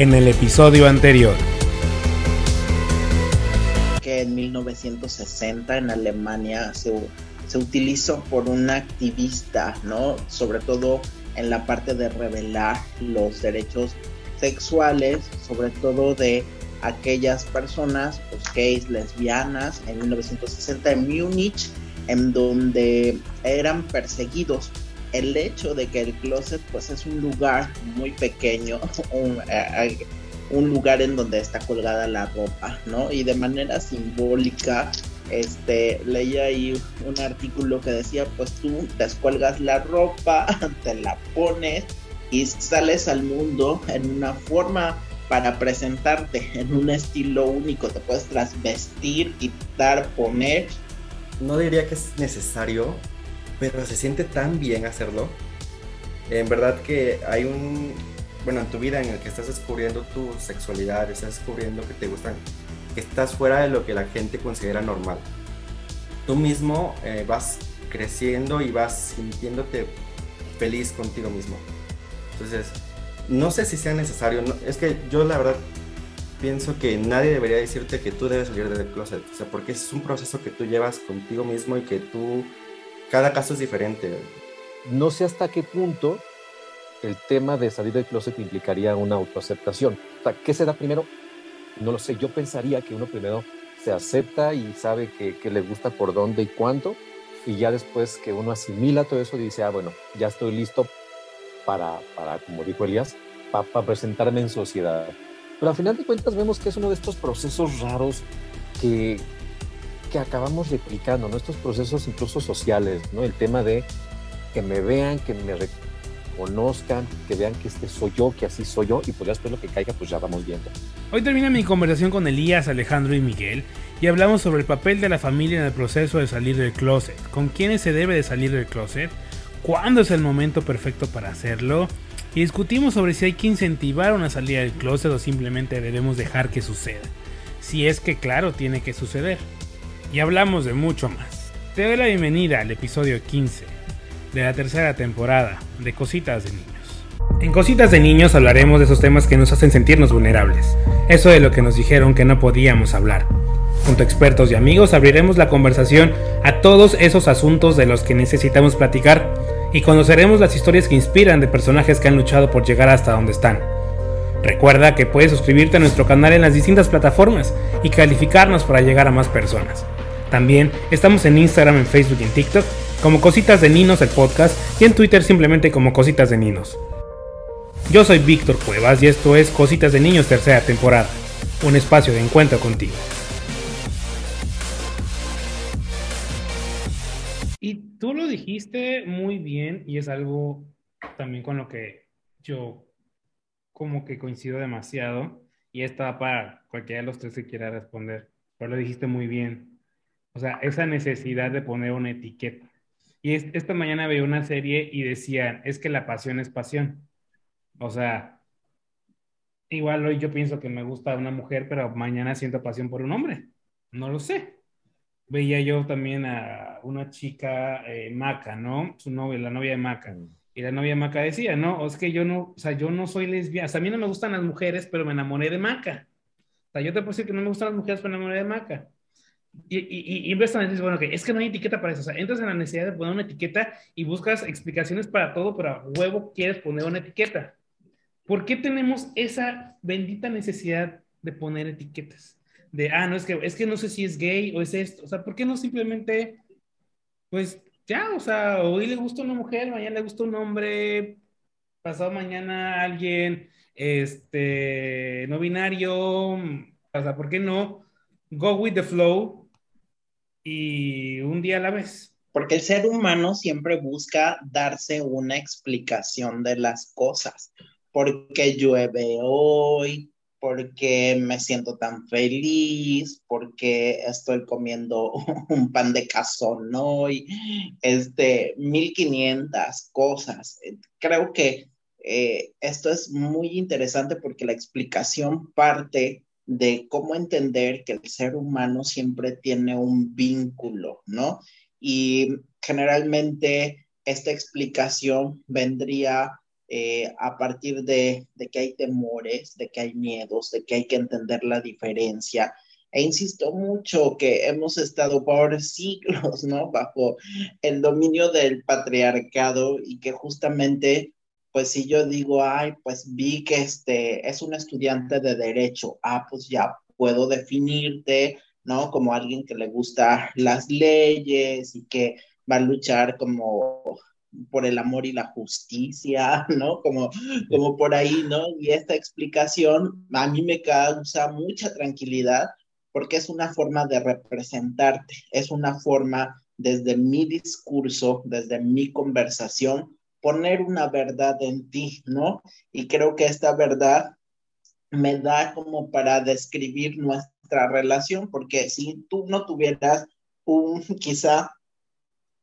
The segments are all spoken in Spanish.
en el episodio anterior. Que en 1960 en Alemania se, se utilizó por un activista, ¿no? Sobre todo en la parte de revelar los derechos sexuales, sobre todo de aquellas personas, pues gays, lesbianas, en 1960 en Múnich, en donde eran perseguidos. El hecho de que el closet pues es un lugar muy pequeño, un, eh, un lugar en donde está colgada la ropa, ¿no? Y de manera simbólica, este, leí ahí un artículo que decía, pues tú descuelgas la ropa, te la pones y sales al mundo en una forma para presentarte en un estilo único, te puedes trasvestir, quitar, poner. No diría que es necesario, pero se siente tan bien hacerlo. En verdad que hay un, bueno, en tu vida en el que estás descubriendo tu sexualidad, estás descubriendo que te gustan, que estás fuera de lo que la gente considera normal. Tú mismo eh, vas creciendo y vas sintiéndote feliz contigo mismo. Entonces, no sé si sea necesario, es que yo la verdad pienso que nadie debería decirte que tú debes salir del closet, o sea, porque es un proceso que tú llevas contigo mismo y que tú, cada caso es diferente. No sé hasta qué punto el tema de salir del closet implicaría una autoaceptación. O ¿qué se da primero? No lo sé, yo pensaría que uno primero se acepta y sabe que, le gusta por dónde y cuánto, y ya después que uno asimila todo eso dice, ah, bueno, ya estoy listo para, para como dijo Elías, para, presentarme en sociedad. Pero al final de cuentas vemos que es uno de estos procesos raros que, que acabamos replicando, ¿no? Estos procesos incluso sociales, ¿no? El tema de que me vean, que me conozcan, que vean que este soy yo, que así soy yo, y pues después lo que caiga, pues ya vamos viendo. Hoy termina mi conversación con Elías, Alejandro y Miguel, y hablamos sobre el papel de la familia en el proceso de salir del closet, con quiénes se debe de salir del closet, cuándo es el momento perfecto para hacerlo, y discutimos sobre si hay que incentivar una salida del closet o simplemente debemos dejar que suceda. Si es que claro, tiene que suceder. Y hablamos de mucho más. Te doy la bienvenida al episodio 15 de la tercera temporada de Cositas de Niños. En Cositas de Niños hablaremos de esos temas que nos hacen sentirnos vulnerables, eso de lo que nos dijeron que no podíamos hablar. Junto a expertos y amigos abriremos la conversación a todos esos asuntos de los que necesitamos platicar y conoceremos las historias que inspiran de personajes que han luchado por llegar hasta donde están. Recuerda que puedes suscribirte a nuestro canal en las distintas plataformas y calificarnos para llegar a más personas. También estamos en Instagram, en Facebook y en TikTok como Cositas de Ninos el podcast y en Twitter simplemente como Cositas de Ninos. Yo soy Víctor Cuevas y esto es Cositas de Niños tercera temporada, un espacio de encuentro contigo. Y tú lo dijiste muy bien y es algo también con lo que yo como que coincido demasiado y está para cualquiera de los tres que quiera responder, pero lo dijiste muy bien. O sea, esa necesidad de poner una etiqueta. Y esta mañana veía una serie y decían, es que la pasión es pasión. O sea, igual hoy yo pienso que me gusta una mujer, pero mañana siento pasión por un hombre. No lo sé. Veía yo también a una chica, eh, Maca, ¿no? Su novia, la novia de Maca. Mm. Y la novia de Maca decía, no, es que yo no, o sea, yo no soy lesbiana. O sea, a mí no me gustan las mujeres, pero me enamoré de Maca. O sea, yo te puedo decir que no me gustan las mujeres, pero me enamoré de Maca. Y, y, y decir, bueno, que es que no hay etiqueta para eso. O sea, entras en la necesidad de poner una etiqueta y buscas explicaciones para todo, pero a huevo quieres poner una etiqueta. ¿Por qué tenemos esa bendita necesidad de poner etiquetas? De, ah, no, es que, es que no sé si es gay o es esto. O sea, ¿por qué no simplemente, pues ya, o sea, hoy le gusta una mujer, mañana le gusta un hombre, pasado mañana alguien, este, no binario, o sea, ¿por qué no? Go with the flow y un día a la vez. Porque el ser humano siempre busca darse una explicación de las cosas. ¿Por qué llueve hoy? ¿Por qué me siento tan feliz? ¿Por qué estoy comiendo un pan de cazón hoy? Este, 1500 cosas. Creo que eh, esto es muy interesante porque la explicación parte de cómo entender que el ser humano siempre tiene un vínculo, ¿no? Y generalmente esta explicación vendría eh, a partir de, de, que hay temores, de que hay miedos, de que hay que entender la diferencia. E insisto mucho que hemos estado por siglos, ¿no? Bajo el dominio del patriarcado y que justamente, pues si yo digo, ay, pues vi que este es un estudiante de derecho, ah, pues ya puedo definirte, ¿no? Como alguien que le gusta las leyes y que va a luchar como por el amor y la justicia, ¿no? Como, como por ahí, ¿no? Y esta explicación a mí me causa mucha tranquilidad porque es una forma de representarte, es una forma desde mi discurso, desde mi conversación, poner una verdad en ti, ¿no? Y creo que esta verdad me da como para describir nuestra relación, porque si tú no tuvieras un, quizá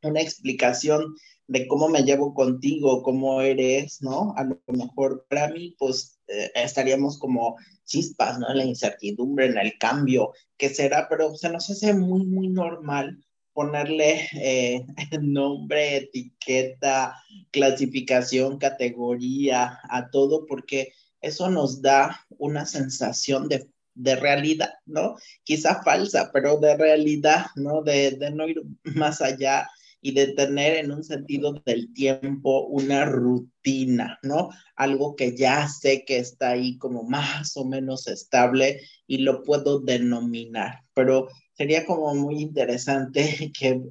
una explicación de cómo me llevo contigo, cómo eres, ¿no? A lo mejor para mí, pues eh, estaríamos como chispas, ¿no? En la incertidumbre, en el cambio, que será, pero se nos hace muy, muy normal ponerle eh, nombre, etiqueta, clasificación, categoría a todo, porque eso nos da una sensación de, de realidad, ¿no? Quizá falsa, pero de realidad, ¿no? De, de no ir más allá y de tener en un sentido del tiempo una rutina, ¿no? Algo que ya sé que está ahí como más o menos estable y lo puedo denominar, pero sería como muy interesante que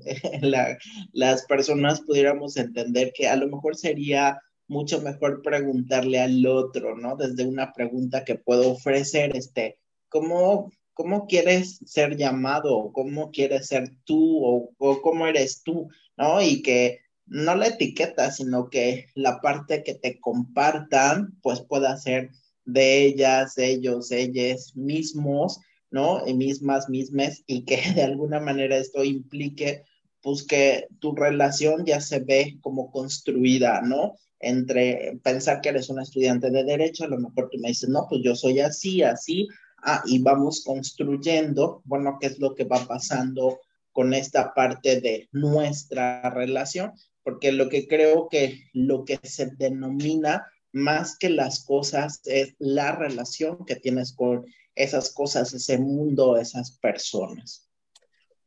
las personas pudiéramos entender que a lo mejor sería mucho mejor preguntarle al otro, ¿no? Desde una pregunta que puedo ofrecer, este, ¿cómo cómo quieres ser llamado, cómo quieres ser tú o, cómo eres tú, ¿no? Y que no la etiqueta, sino que la parte que te compartan, pues pueda ser de ellas, ellos, ellas mismos, ¿no? Y mismas, mismes, y que de alguna manera esto implique, pues que tu relación ya se ve como construida, ¿no? Entre pensar que eres un estudiante de derecho, a lo mejor tú me dices, no, pues yo soy así, así, ah, y vamos construyendo, bueno, qué es lo que va pasando con esta parte de nuestra relación, porque lo que creo que lo que se denomina más que las cosas es la relación que tienes con esas cosas, ese mundo, esas personas.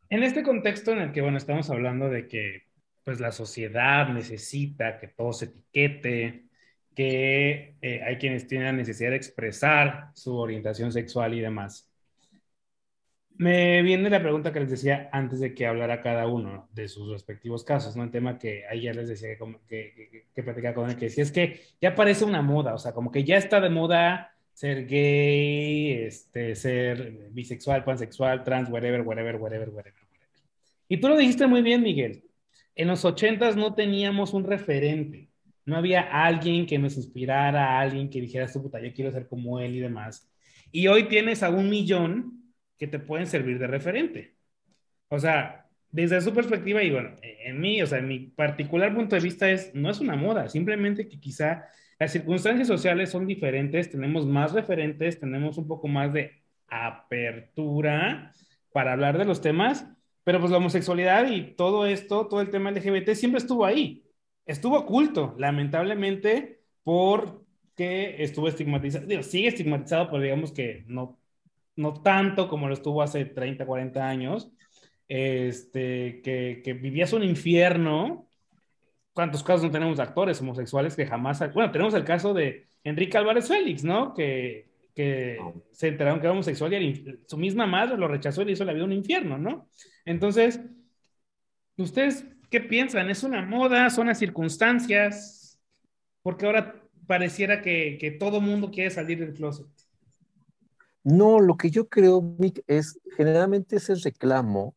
En este contexto en el que, bueno, estamos hablando de que pues la sociedad necesita que todo se etiquete, que eh, hay quienes tienen la necesidad de expresar su orientación sexual y demás. Me viene la pregunta que les decía antes de que hablara cada uno de sus respectivos casos, ¿no? El tema que ayer les decía que, que, que, platicaba con él, que decía es que ya parece una moda, o sea, como que ya está de moda ser gay, este, ser bisexual, pansexual, trans, whatever, whatever, whatever, whatever. Y tú lo dijiste muy bien, Miguel. En los ochentas no teníamos un referente no había alguien que nos inspirara, alguien que dijera, su puta, yo quiero ser como él y demás. Y hoy tienes a un millón que te pueden servir de referente. O sea, desde su perspectiva, y bueno, en mí, o sea, en mi particular punto de vista es, no es una moda, simplemente que quizá las circunstancias sociales son diferentes, tenemos más referentes, tenemos un poco más de apertura para hablar de los temas, pero pues la homosexualidad y todo esto, todo el tema LGBT siempre estuvo ahí estuvo oculto, lamentablemente, porque estuvo estigmatizado, digo, sigue estigmatizado, pero digamos que no, no tanto como lo estuvo hace 30, 40 años, este, que, que vivías un infierno. ¿Cuántos casos no tenemos de actores homosexuales que jamás... Bueno, tenemos el caso de Enrique Álvarez Félix, ¿no? Que, que se enteraron que era homosexual y su misma madre lo rechazó y le hizo la vida un infierno, ¿no? Entonces, ustedes ¿Qué piensan? ¿Es una moda? ¿Son las circunstancias? Porque ahora pareciera que, que todo mundo quiere salir del closet. No, lo que yo creo, Mick, es generalmente ese reclamo,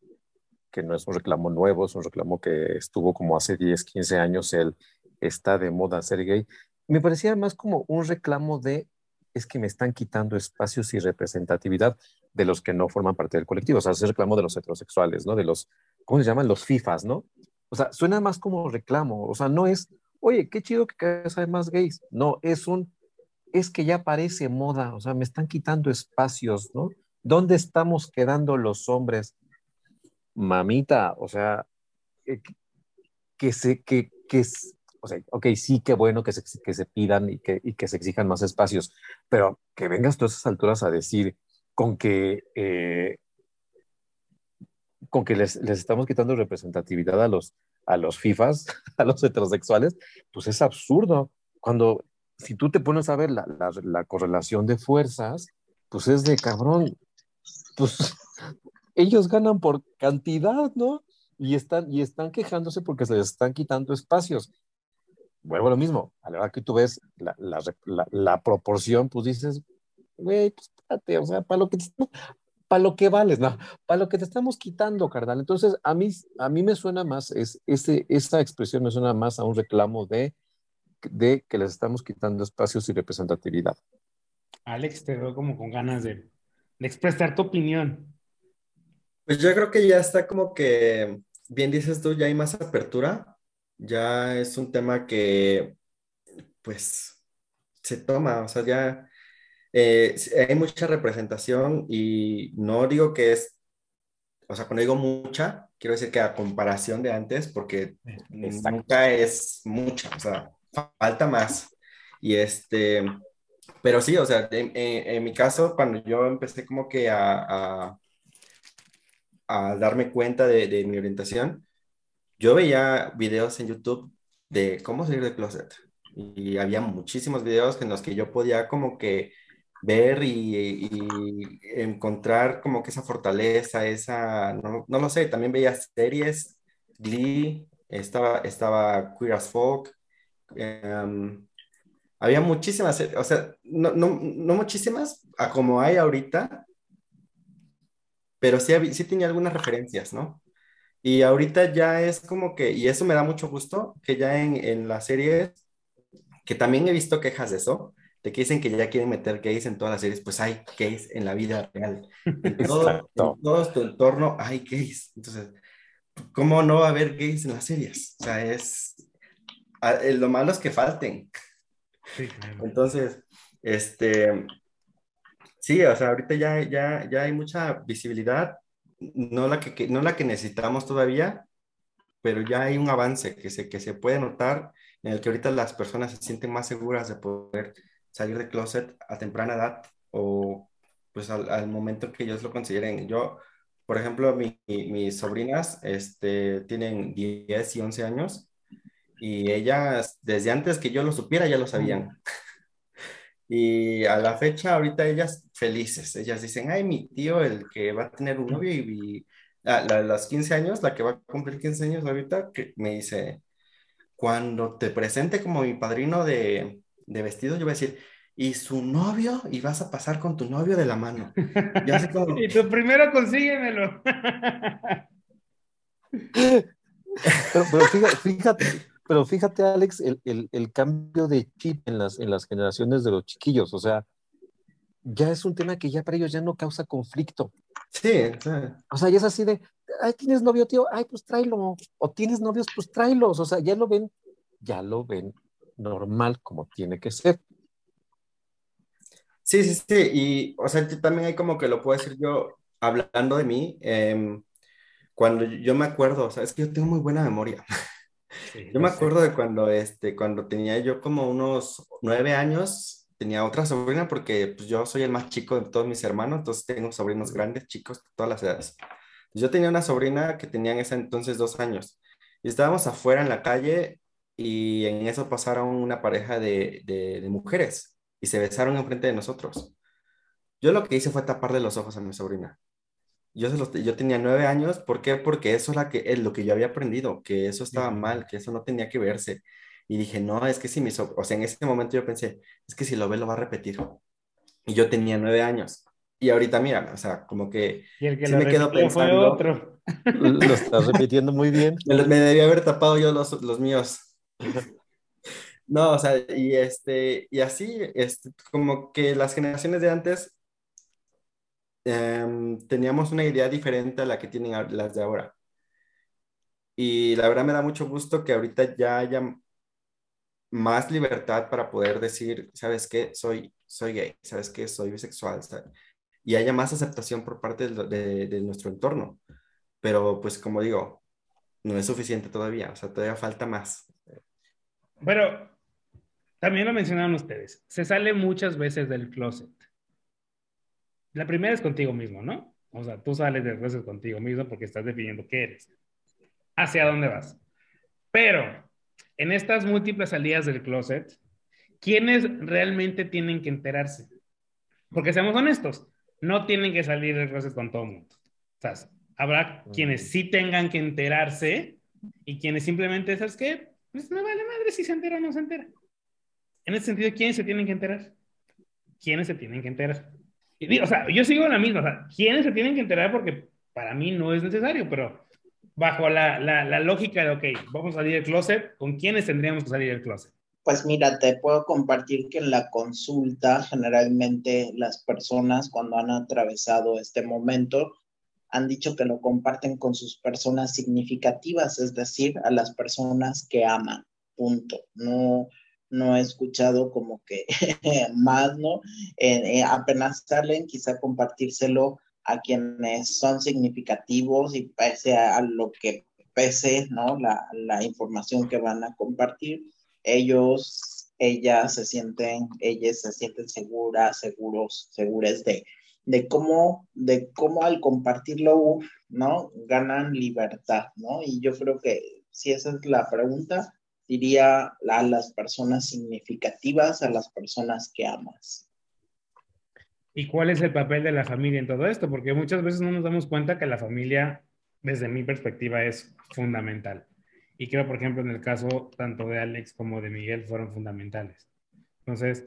que no es un reclamo nuevo, es un reclamo que estuvo como hace 10, 15 años, él está de moda ser gay, me parecía más como un reclamo de, es que me están quitando espacios y representatividad de los que no forman parte del colectivo, o sea, ese reclamo de los heterosexuales, ¿no? De los, ¿cómo se llaman? Los FIFAs, ¿no? O sea, suena más como reclamo. O sea, no es, oye, qué chido que cada vez hay más gays. No, es un, es que ya parece moda. O sea, me están quitando espacios, ¿no? ¿Dónde estamos quedando los hombres? Mamita, o sea, eh, que, se, que, que o sea, ok, sí, qué bueno que se, que se pidan y que, y que se exijan más espacios, pero que vengas tú a esas alturas a decir con que, eh, con que les, les, estamos quitando representatividad a los, a los FIFAs, a los heterosexuales, pues es absurdo. Cuando, si tú te pones a ver la, la, la correlación de fuerzas, pues es de cabrón, pues ellos ganan por cantidad, ¿no? Y están, y están quejándose porque se les están quitando espacios. Vuelvo a lo mismo, a la hora que tú ves la, la, la, la proporción, pues dices, güey, pues espérate, o sea, para lo que para lo que vales, no, para lo que te estamos quitando, carnal. Entonces, a mí, a mí me suena más, es, ese, esa expresión me suena más a un reclamo de, de que les estamos quitando espacios y representatividad. Alex, te veo como con ganas de, de expresar tu opinión. Pues yo creo que ya está como que, bien dices tú, ya hay más apertura, ya es un tema que, pues, se toma, o sea, ya eh, hay mucha representación y no digo que es, o sea, cuando digo mucha, quiero decir que a comparación de antes, porque Exacto. nunca es mucha, o sea, falta más. Y este, pero sí, o sea, en, en, en mi caso, cuando yo empecé como que a, a, a darme cuenta de, de, mi orientación, yo veía videos en YouTube de cómo salir del closet. Y había muchísimos videos en los que yo podía como que ver y, y, encontrar como que esa fortaleza, esa, no, no, lo sé, también veía series, Glee, estaba, estaba Queer as Folk, um, había muchísimas, o sea, no, no, no, muchísimas a como hay ahorita, pero sí, sí tenía algunas referencias, ¿no? Y ahorita ya es como que, y eso me da mucho gusto, que ya en, en las series, que también he visto quejas de eso, de que dicen que ya quieren meter gays en todas las series, pues hay gays en la vida real. En todo, en todo tu entorno hay gays. Entonces, ¿cómo no va a haber gays en las series? O sea, es... Lo malo es que falten. Sí, claro. Entonces, este... Sí, o sea, ahorita ya, ya, ya hay mucha visibilidad, no la que, no la que necesitamos todavía, pero ya hay un avance que se, que se puede notar en el que ahorita las personas se sienten más seguras de poder salir de closet a temprana edad o pues al, al momento que ellos lo consideren. Yo, por ejemplo, mi, mi, mis sobrinas este, tienen 10 y 11 años y ellas, desde antes que yo lo supiera, ya lo sabían. Y a la fecha, ahorita ellas felices, ellas dicen, ay, mi tío, el que va a tener un novio y, y a, la, las 15 años, la que va a cumplir 15 años ahorita, que me dice, cuando te presente como mi padrino de, de vestido, yo voy a decir, y su novio, y vas a pasar con tu novio de la mano. Como... y tú primero consíguemelo. pero, pero fíjate, fíjate, pero fíjate, Alex, el, el, el, cambio de chip en las, en las generaciones de los chiquillos, o sea, ya es un tema que ya para ellos ya no causa conflicto. Sí, claro. O sea, ya es así de, ay, ¿tienes novio, tío? Ay, pues tráelo. O tienes novios, pues tráelos. O sea, ya lo ven, ya lo ven normal como tiene que ser. Sí, sí, sí, y o sea, también hay como que lo puedo decir yo hablando de mí, eh, cuando yo me acuerdo, o sea, es que yo tengo muy buena memoria. Sí, yo me acuerdo de cuando, este, cuando tenía yo como unos nueve años, tenía otra sobrina porque pues, yo soy el más chico de todos mis hermanos, entonces tengo sobrinos grandes, chicos, de todas las edades. Yo tenía una sobrina que tenía en ese entonces dos años y estábamos afuera en la calle y en eso pasaron una pareja de, de, de mujeres y se besaron enfrente de nosotros. Yo lo que hice fue taparle los ojos a mi sobrina. Yo, se los, yo tenía nueve años, ¿por qué? Porque eso era que, es lo que yo había aprendido, que eso estaba mal, que eso no tenía que verse. Y dije, no, es que si mi so o sea, en ese momento yo pensé, es que si lo ve, lo va a repetir. Y yo tenía nueve años. Y ahorita, mira, o sea, como que, y el que sí lo me quedo pensando. Fue otro. Lo estás repitiendo muy bien. Me, me debía haber tapado yo los, los míos. No, o sea, y, este, y así, este, como que las generaciones de antes eh, teníamos una idea diferente a la que tienen las de ahora. Y la verdad me da mucho gusto que ahorita ya haya más libertad para poder decir, ¿sabes qué? Soy, soy gay, ¿sabes qué? Soy bisexual, y haya más aceptación por parte de nuestro entorno. Pero pues como digo, no es suficiente todavía, o sea, todavía falta más. Pero también lo mencionaron ustedes, se sale muchas veces del closet. La primera es contigo mismo, ¿no? O sea, tú sales del closet contigo mismo porque estás definiendo qué eres, hacia dónde vas. Pero en estas múltiples salidas del closet, ¿quiénes realmente tienen que enterarse? Porque seamos honestos, no tienen que salir del closet con todo el mundo. O sea, habrá quienes sí tengan que enterarse y quienes simplemente, ¿sabes qué? Pues me vale madre si se entera o no se entera. En ese sentido, ¿quiénes se tienen que enterar? ¿Quiénes se tienen que enterar? O sea, yo sigo en la misma, o sea, ¿quiénes se tienen que enterar? Porque para mí no es necesario, pero bajo la, la, la lógica de, ok, vamos a salir del closet, ¿con quiénes tendríamos que salir del closet? Pues mira, te puedo compartir que en la consulta generalmente las personas cuando han atravesado este momento han dicho que lo comparten con sus personas significativas, es decir, a las personas que aman, punto. No, no he escuchado como que más, ¿no? Eh, eh, apenas salen, quizá compartírselo a quienes son significativos y pese a, lo que pese, ¿no? La, la, información que van a compartir, ellos, ellas se sienten, ellas se sienten seguras, seguros, seguras de, de cómo, de cómo al compartirlo, ¿no? Ganan libertad, ¿no? Y yo creo que si esa es la pregunta, diría a las personas significativas, a las personas que amas. ¿Y cuál es el papel de la familia en todo esto? Porque muchas veces no nos damos cuenta que la familia, desde mi perspectiva, es fundamental. Y creo, por ejemplo, en el caso tanto de Alex como de Miguel fueron fundamentales. Entonces,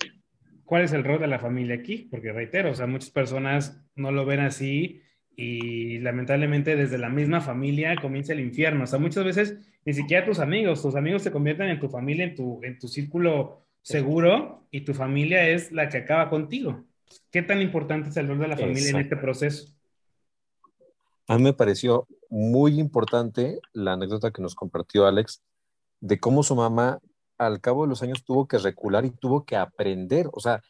¿cuál es el rol de la familia aquí? Porque reitero, o sea, muchas personas no lo ven así y lamentablemente desde la misma familia comienza el infierno. O sea, muchas veces ni siquiera tus amigos, tus amigos se convierten en tu familia, en tu, en tu círculo seguro y tu familia es la que acaba contigo. ¿Qué tan importante es el rol de la familia en este proceso? A mí me pareció muy importante la anécdota que nos compartió Alex de cómo su mamá al cabo de los años tuvo que recular y tuvo que aprender. O sea,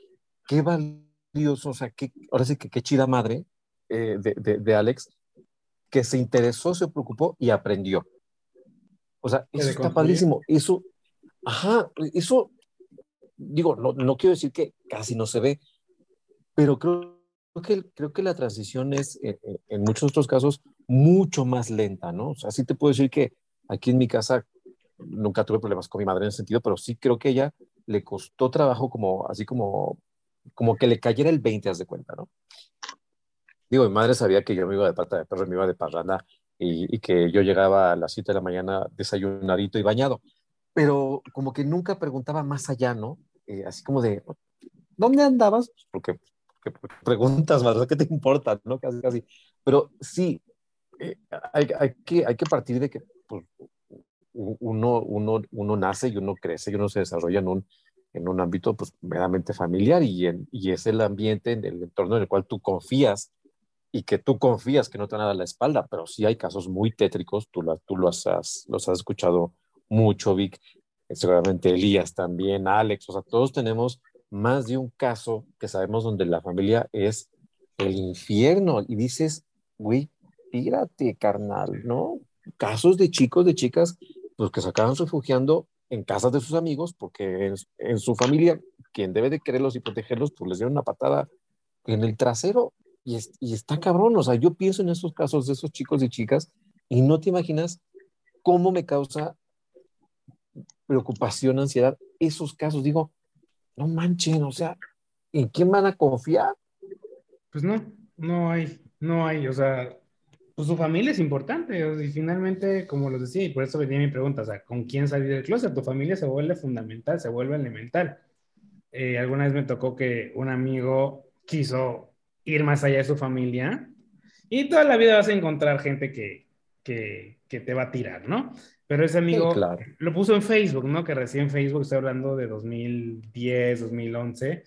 qué valioso, o sea, qué, ahora sí que qué chida madre eh, de, de, de Alex, que se interesó, se preocupó y aprendió. O sea, eso está padrísimo. Eso, ajá, eso, digo, no, no, quiero decir que casi no se ve, pero creo, que, creo que la transición es, en, en muchos otros casos, mucho más lenta, ¿no? O sea, sí te puedo decir que aquí en mi casa nunca tuve problemas con mi madre en ese sentido, pero sí creo que ella le costó trabajo como, así como, como que le cayera el 20, haz de cuenta, ¿no? Digo, mi madre sabía que yo me iba de pata de perro, me iba de parranda y, que yo llegaba a las 7 de la mañana desayunadito y bañado. Pero como que nunca preguntaba más allá, ¿no? Eh, así como de, ¿dónde andabas? Porque, porque preguntas, ¿verdad? ¿Qué te importa? ¿no? Casi, casi. Pero sí, eh, hay, hay, que, hay que partir de que pues, uno, uno, uno nace y uno crece y uno se desarrolla en un, en un ámbito pues meramente familiar y, en, y es el ambiente, en el entorno en el cual tú confías y que tú confías que no te van a dar la espalda, pero sí hay casos muy tétricos, tú, lo, tú los, has, los has escuchado mucho, Vic, seguramente Elías también, Alex, o sea, todos tenemos más de un caso que sabemos donde la familia es el infierno y dices, güey, tírate, carnal, ¿no? Casos de chicos, de chicas, pues que se acaban refugiando en casas de sus amigos porque en, en su familia, quien debe de quererlos y protegerlos, pues les dieron una patada en el trasero y, está cabrón, o sea, yo pienso en esos casos de esos chicos y chicas y no te imaginas cómo me causa preocupación, ansiedad, esos casos. Digo, no manchen, o sea, ¿en quién van a confiar? Pues no, no hay, no hay, o sea, pues su familia es importante, y finalmente, como los decía, y por eso venía mi pregunta, o sea, ¿con quién salir del closet? Tu familia se vuelve fundamental, se vuelve elemental. Eh, alguna vez me tocó que un amigo quiso ir más allá de su familia. Y toda la vida vas a encontrar gente que, que, que te va a tirar, ¿no? Pero ese amigo sí, claro. lo puso en Facebook, ¿no? Que recién Facebook, estoy hablando de 2010, 2011,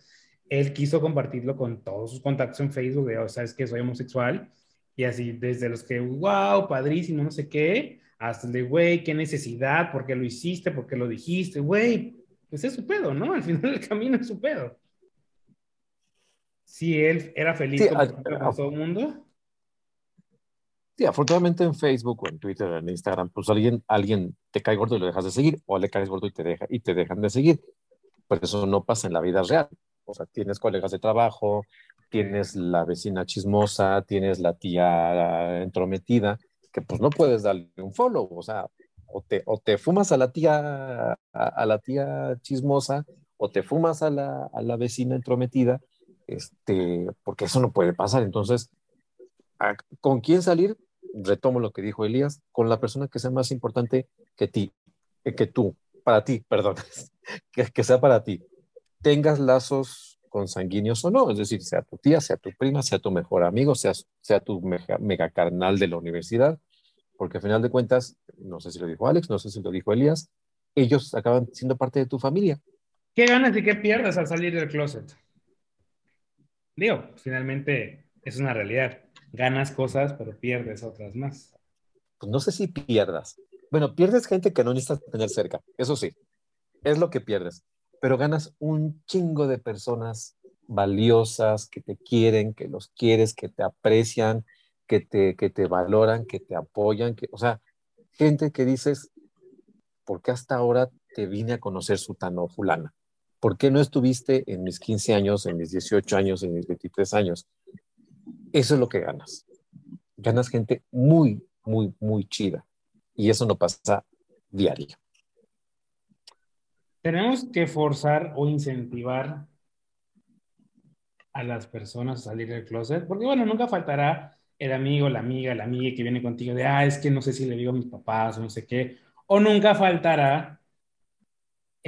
él quiso compartirlo con todos sus contactos en Facebook, de, oh, sabes que soy homosexual, y así, desde los que, wow, padrísimo, no sé qué, hasta el de, güey, qué necesidad, por qué lo hiciste, por qué lo dijiste, güey, pues es su pedo, ¿no? Al final del camino es su pedo si él era feliz sí, con, todo el mundo. Sí, afortunadamente en Facebook o en Twitter, en Instagram, pues alguien, alguien te cae gordo y lo dejas de seguir, o le caes gordo y te, deja, y te dejan de seguir. Pero eso no pasa en la vida real. O sea, tienes colegas de trabajo, tienes la vecina chismosa, tienes la tía entrometida, que pues no puedes darle un follow. O sea, o te, o te fumas a la tía, a, la tía chismosa, o te fumas a la, a la vecina entrometida, este, porque eso no puede pasar. Entonces, ¿con quién salir? retomo lo que dijo Elías, con la persona que sea más importante que ti, eh, que tú, para ti, perdón, que, que sea para ti, tengas lazos consanguíneos o no, es decir, sea tu tía, sea tu prima, sea tu mejor amigo, sea, sea tu mega, carnal de la universidad, porque al final de cuentas, no sé si lo dijo Alex, no sé si lo dijo Elías, ellos acaban siendo parte de tu familia. ¿Qué ganas y qué pierdes al salir del closet? Digo, finalmente es una realidad ganas cosas, pero pierdes otras más. Pues no sé si pierdas. Bueno, pierdes gente que no necesitas tener cerca, eso sí, es lo que pierdes, pero ganas un chingo de personas valiosas, que te quieren, que los quieres, que te aprecian, que te, que te valoran, que te apoyan, que, o sea, gente que dices, ¿por qué hasta ahora te vine a conocer Sutano fulana? ¿Por qué no estuviste en mis 15 años, en mis 18 años, en mis 23 años? Eso es lo que ganas. Ganas gente muy, muy, muy chida. Y eso no pasa diario. Tenemos que forzar o incentivar a las personas a salir del closet, porque bueno, nunca faltará el amigo, la amiga, la amiga que viene contigo de, ah, es que no sé si le digo a mis papás o no sé qué, o nunca faltará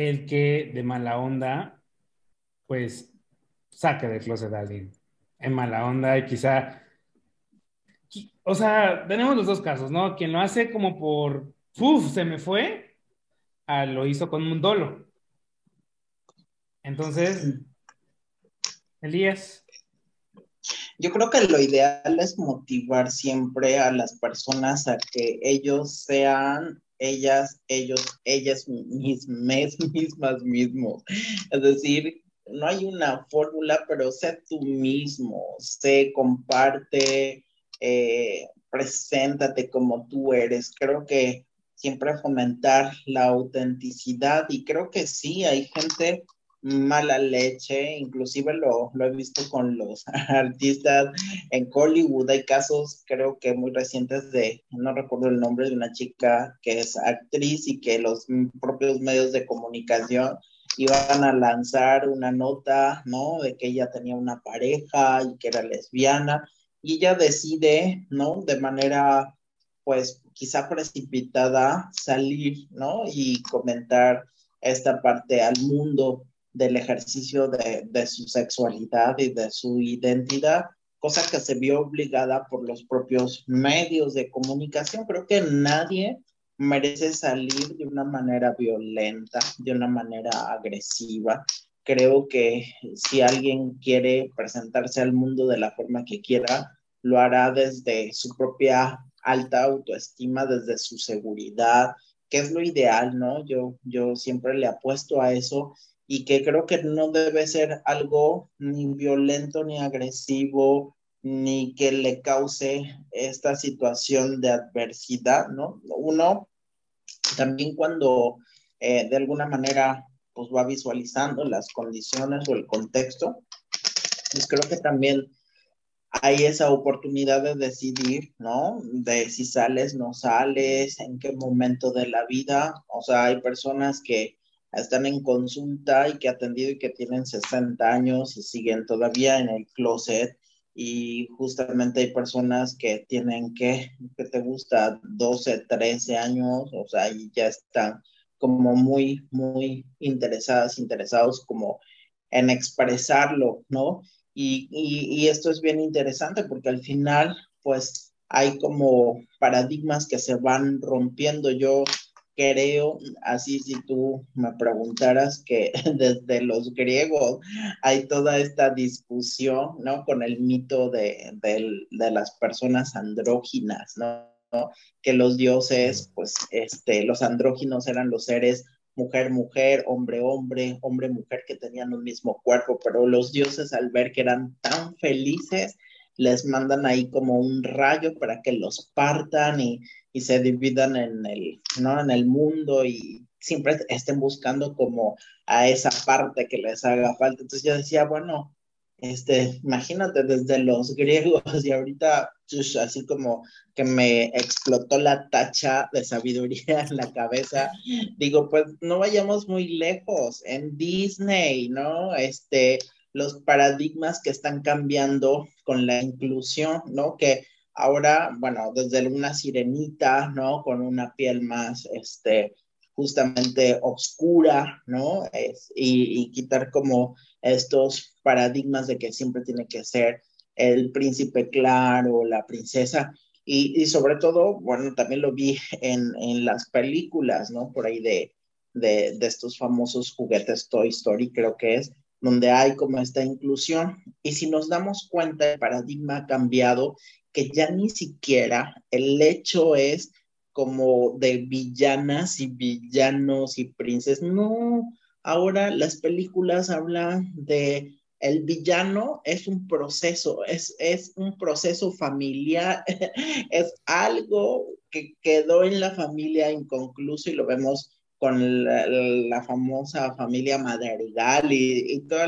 el que de mala onda, pues saque del closet a alguien en mala onda y quizá, o sea, tenemos los dos casos, ¿no? Quien lo hace como por, uff, se me fue, a lo hizo con un dolo. Entonces, Elías. Yo creo que lo ideal es motivar siempre a las personas a que ellos sean ellas, ellos, ellas mismas, mismas, mismos. Es decir, no hay una fórmula, pero sé tú mismo, sé, comparte, eh, preséntate como tú eres. Creo que siempre fomentar la autenticidad y creo que sí, hay gente mala leche, inclusive lo, lo, he visto con los artistas en Hollywood, hay casos creo que muy recientes de, no recuerdo el nombre de una chica que es actriz y que los propios medios de comunicación iban a lanzar una nota, ¿no? De que ella tenía una pareja y que era lesbiana, y ella decide, ¿no? De manera, pues, quizá precipitada, salir, ¿no? Y comentar esta parte al mundo del ejercicio de, su sexualidad y de su identidad, cosa que se vio obligada por los propios medios de comunicación. Creo que nadie merece salir de una manera violenta, de una manera agresiva. Creo que si alguien quiere presentarse al mundo de la forma que quiera, lo hará desde su propia alta autoestima, desde su seguridad, que es lo ideal, ¿no? Yo, yo siempre le apuesto a eso y que creo que no debe ser algo ni violento ni agresivo ni que le cause esta situación de adversidad, ¿no? Uno también cuando eh, de alguna manera pues va visualizando las condiciones o el contexto, pues creo que también hay esa oportunidad de decidir, ¿no? De si sales, no sales, en qué momento de la vida. O sea, hay personas que están en consulta y que atendido y que tienen 60 años y siguen todavía en el closet y justamente hay personas que tienen que, que te gusta 12, 13 años, o sea, y ya están como muy, muy interesadas, interesados como en expresarlo, ¿no? Y, y esto es bien interesante porque al final, pues, hay como paradigmas que se van rompiendo. Yo creo, así si tú me preguntaras que desde los griegos hay toda esta discusión, ¿no? Con el mito de, de, las personas andróginas, ¿no? Que los dioses, pues, este, los andróginos eran los seres mujer, mujer, hombre, hombre, hombre, mujer que tenían un mismo cuerpo, pero los dioses al ver que eran tan felices, les mandan ahí como un rayo para que los partan y, y se dividan en el, ¿no? en el mundo y siempre estén buscando como a esa parte que les haga falta. Entonces yo decía, bueno, este, imagínate desde los griegos y ahorita así como que me explotó la tacha de sabiduría en la cabeza, digo, pues no vayamos muy lejos, en Disney, ¿no? Este, los paradigmas que están cambiando con la inclusión, ¿no? Que ahora, bueno, desde una sirenita, ¿no? Con una piel más, este, justamente oscura, ¿no? y, quitar como estos paradigmas de que siempre tiene que ser el príncipe claro, la princesa, y, y sobre todo, bueno, también lo vi en, en las películas, ¿no? Por ahí de, de, de, estos famosos juguetes Toy Story, creo que es, donde hay como esta inclusión. Y si nos damos cuenta, el paradigma ha cambiado, que ya ni siquiera el hecho es como de villanas y villanos y princes. No, ahora las películas hablan de el villano es un proceso, es, es un proceso familiar, es algo que quedó en la familia inconcluso y lo vemos con la, famosa familia Madrigal y, y todo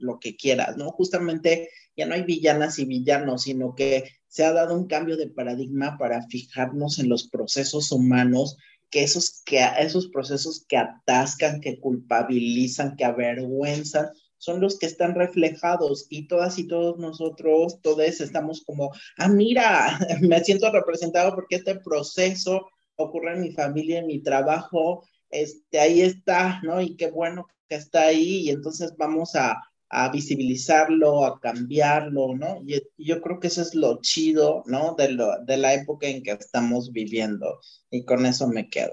lo que quieras, ¿no? Justamente ya no hay villanas y villanos, sino que se ha dado un cambio de paradigma para fijarnos en los procesos humanos, que esos, que esos procesos que atascan, que culpabilizan, que avergüenzan, son los que están reflejados y todas y todos nosotros, todos estamos como, ah, mira, me siento representado porque este proceso ocurre en mi familia, en mi trabajo, este, ahí está, ¿no? Y qué bueno que está ahí y entonces vamos a, a visibilizarlo, a cambiarlo, ¿no? Y, yo creo que eso es lo chido, ¿no? De, lo, de la época en que estamos viviendo. Y con eso me quedo.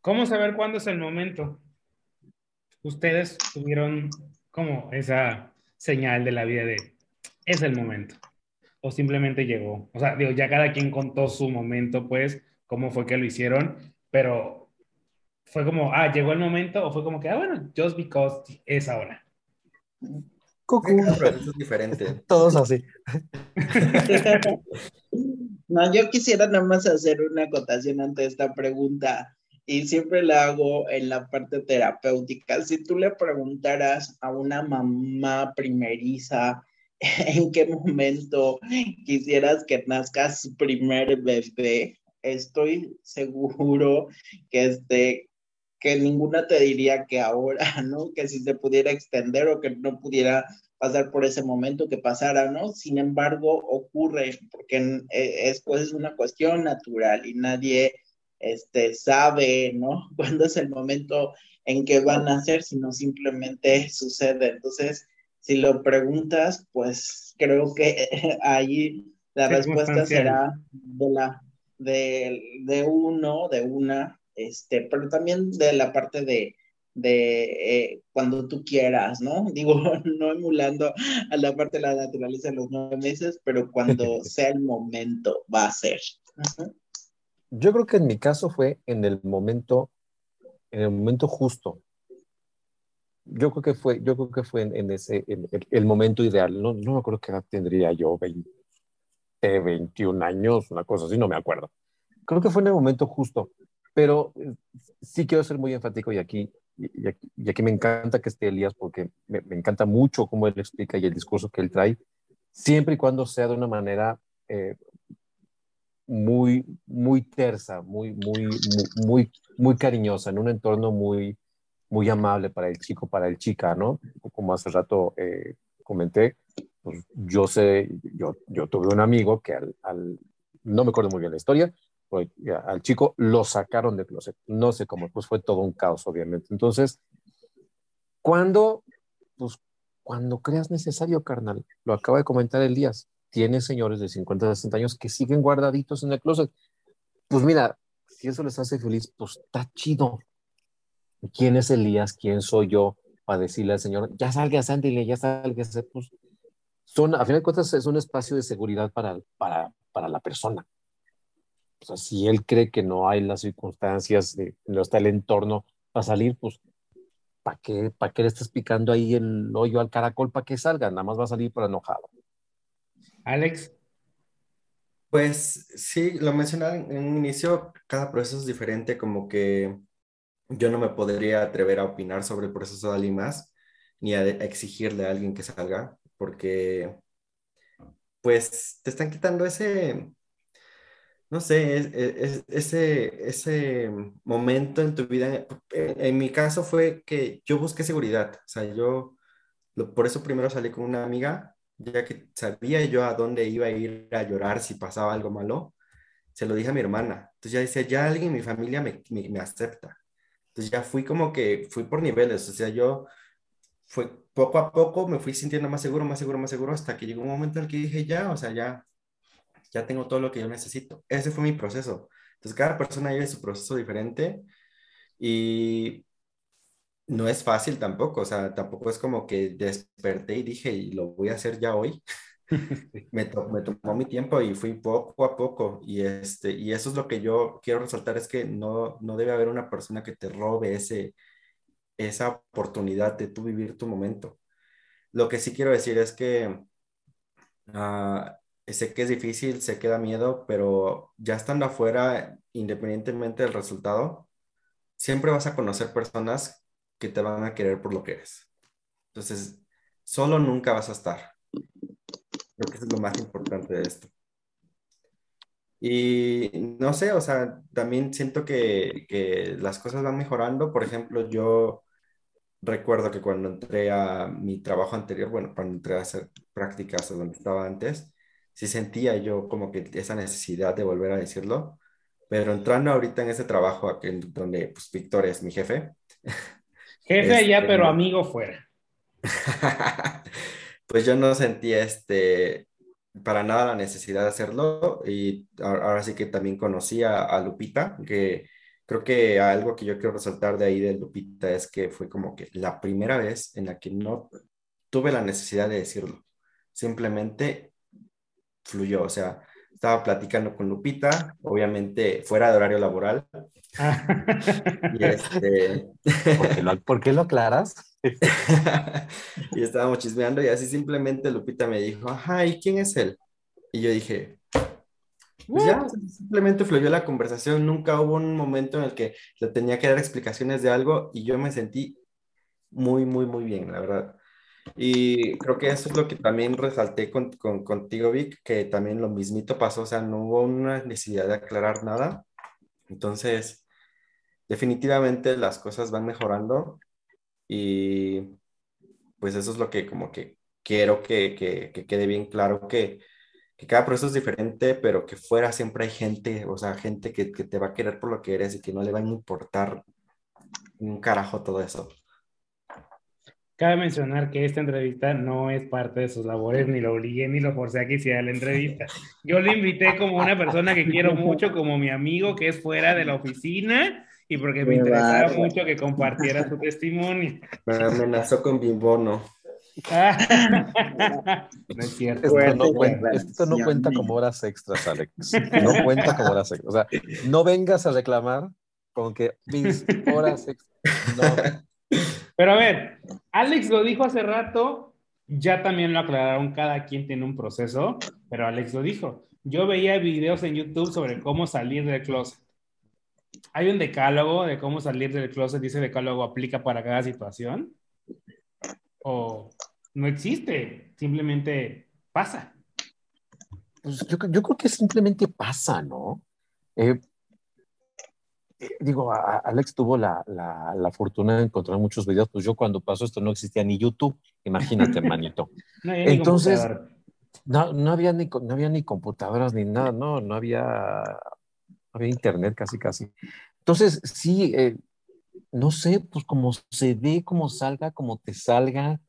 ¿Cómo saber cuándo es el momento? Ustedes tuvieron como esa señal de la vida de, es el momento. O simplemente llegó. O sea, digo, ya cada quien contó su momento, pues, cómo fue que lo hicieron, pero fue como, ah, llegó el momento, o fue como que, ah, bueno, just because es ahora. Cucú. es diferente. Todos así. no, yo quisiera nada más hacer una acotación ante esta pregunta y siempre la hago en la parte terapéutica. Si tú le preguntaras a una mamá primeriza en qué momento quisieras que nazca su primer bebé, estoy seguro que este que ninguna te diría que ahora, ¿no? Que si se pudiera extender o que no pudiera pasar por ese momento que pasara, ¿no? Sin embargo, ocurre porque e, es, pues, es una cuestión natural y nadie este, sabe, ¿no? Cuándo es el momento en que van a hacer, sino simplemente sucede. Entonces, si lo preguntas, pues creo que ahí la respuesta será de, la, de, de uno, de una, este, pero también de la parte de, de eh, cuando tú quieras, ¿no? Digo, no emulando a la parte de la naturaleza de los nueve meses, pero cuando sea el momento va a ser. Yo creo que en mi caso fue en el momento, en el momento justo. Yo creo que fue, yo creo que fue en, ese, el, momento ideal. No, no me acuerdo qué edad tendría yo, 20, 21 años, una cosa así, no me acuerdo. Creo que fue en el momento justo pero eh, sí quiero ser muy enfático y aquí, y aquí, me encanta que esté Elías porque me, encanta mucho cómo él explica y el discurso que él trae, siempre y cuando sea de una manera eh, muy, muy tersa, muy, muy, muy, muy, cariñosa, en un entorno muy, muy amable para el chico, para el chica, ¿no? Como hace rato eh, comenté, pues yo sé, yo, yo tuve un amigo que al, no me acuerdo muy bien la historia, al chico lo sacaron de closet. No sé cómo, pues fue todo un caos, obviamente. Entonces, cuando, pues, cuando creas necesario, carnal, lo acaba de comentar Elías, tienes señores de 50, 60 años que siguen guardaditos en el closet. Pues mira, si eso les hace feliz, pues está chido. ¿Quién es Elías? ¿Quién soy yo para decirle al Señor, ya salga, Sandy, ya salga? Pues son, a fin de cuentas, es un espacio de seguridad para, para, para la persona o sea, si él cree que no hay las circunstancias, no está el entorno para salir, pues, ¿para qué, qué le estás picando ahí el hoyo al caracol para que salga? Nada más va a salir por enojado. Alex. Pues sí, lo mencionaba en un inicio, cada proceso es diferente, como que yo no me podría atrever a opinar sobre el proceso de alguien más, ni a exigirle a alguien que salga, porque pues te están quitando ese, no sé, ese, ese momento en tu vida. En, mi caso fue que yo busqué seguridad, o sea, yo por eso primero salí con una amiga, ya que sabía yo a dónde iba a ir a llorar si pasaba algo malo, se lo dije a mi hermana. Entonces ya decía, ya alguien en mi familia me, me, me acepta. Entonces ya fui como que, fui por niveles, o sea, yo fue poco a poco me fui sintiendo más seguro, más seguro, más seguro, hasta que llegó un momento en el que dije, ya, o sea, ya, ya tengo todo lo que yo necesito. Ese fue mi proceso. Entonces, cada persona vive su proceso diferente y no es fácil tampoco, o sea, tampoco es como que desperté y dije, y lo voy a hacer ya hoy. me, me, tomó mi tiempo y fui poco a poco y, este, y eso es lo que yo quiero resaltar, es que no, no debe haber una persona que te robe ese, esa oportunidad de tú vivir tu momento. Lo que sí quiero decir es que ah, sé que es difícil, sé que da miedo, pero ya estando afuera, independientemente del resultado, siempre vas a conocer personas que te van a querer por lo que eres. Entonces, solo nunca vas a estar. Creo que es lo más importante de esto. Y no sé, o sea, también siento que, que las cosas van mejorando. Por ejemplo, yo recuerdo que cuando entré a mi trabajo anterior, bueno, cuando entré a hacer prácticas donde estaba antes, sí sentía yo como que esa necesidad de volver a decirlo, pero entrando ahorita en ese trabajo aquí, donde pues Víctor es mi jefe. Jefe allá, este, pero amigo fuera. pues yo no sentía este, para nada la necesidad de hacerlo y ahora sí que también conocí a Lupita, que creo que algo que yo quiero resaltar de ahí de Lupita es que fue como que la primera vez en la que no tuve la necesidad de decirlo. Simplemente fluyó, o sea, estaba platicando con Lupita, obviamente fuera de horario laboral. y este... ¿Por, qué lo, aclaras? y estábamos chismeando y así simplemente Lupita me dijo, ajá, ¿y quién es él? Y yo dije, pues ya, simplemente fluyó la conversación, nunca hubo un momento en el que le tenía que dar explicaciones de algo y yo me sentí muy, muy, muy bien, la verdad. Y creo que eso es lo que también resalté con, con, contigo, Vic, que también lo mismito pasó, o sea, no hubo una necesidad de aclarar nada. Entonces, definitivamente las cosas van mejorando y pues eso es lo que como que quiero que, que, que quede bien claro que que cada proceso es diferente, pero que fuera siempre hay gente, o sea, gente que, que, te va a querer por lo que eres y que no le va a importar un carajo todo eso. Cabe mencionar que esta entrevista no es parte de sus labores, ni lo obligué ni lo forcé a que hiciera la entrevista. Yo lo invité como una persona que quiero mucho, como mi amigo que es fuera de la oficina y porque me interesaba mucho que compartiera su testimonio. Me amenazó con Bimbono. no es cierto. Esto no, cuenta, como horas extras, Alex. No cuenta como horas extras. O sea, no vengas a reclamar con que mis horas extras. Pero a ver, Alex lo dijo hace rato, ya también lo aclararon, cada quien tiene un proceso, pero Alex lo dijo. Yo veía videos en YouTube sobre cómo salir del closet. Hay un decálogo de cómo salir del closet, dice decálogo aplica para cada situación o no existe, simplemente pasa. Pues yo, yo creo que simplemente pasa, ¿no? Eh, eh, digo, Alex tuvo la, la, la, fortuna de encontrar muchos videos, pues yo cuando pasó esto no existía ni YouTube, imagínate, manito. no Entonces, no, no, había ni, no había ni computadoras ni nada, no, no había, no había internet casi, casi. Entonces, sí, eh, no sé, pues como se ve, como salga, como te salga.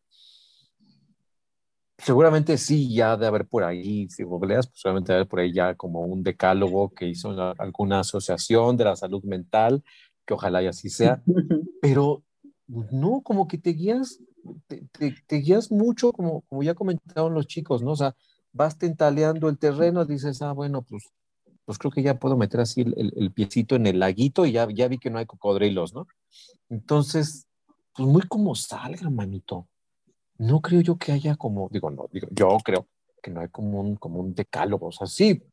Seguramente sí, ya de haber por ahí, si googleas, pues seguramente de haber por ahí ya como un decálogo que hizo alguna asociación de la salud mental, que ojalá y así sea, pero no, como que te guías, te, guías mucho, como, como ya comentaron los chicos, ¿no? O sea, vas tentaleando el terreno, dices, ah, bueno, pues pues creo que ya puedo meter así el, el, piecito en el laguito y ya, ya vi que no hay cocodrilos, ¿no? Entonces, pues muy como salga, manito. No creo yo que haya como, digo, no, digo, yo creo que no hay como un, como un decálogo. O sea, sí,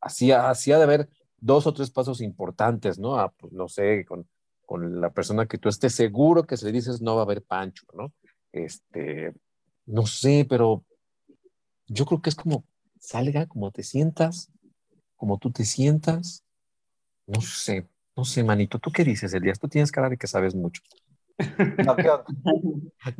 hacía, hacía de haber dos o tres pasos importantes, ¿no? Ah, pues, no sé, con, con la persona que tú estés seguro que si le dices no va a haber pancho, ¿no? Este, no sé, pero yo creo que es como salga, como te sientas, como tú te sientas. No sé, no sé, manito, ¿tú qué dices, Elías? Tú tienes cara de que sabes mucho. No,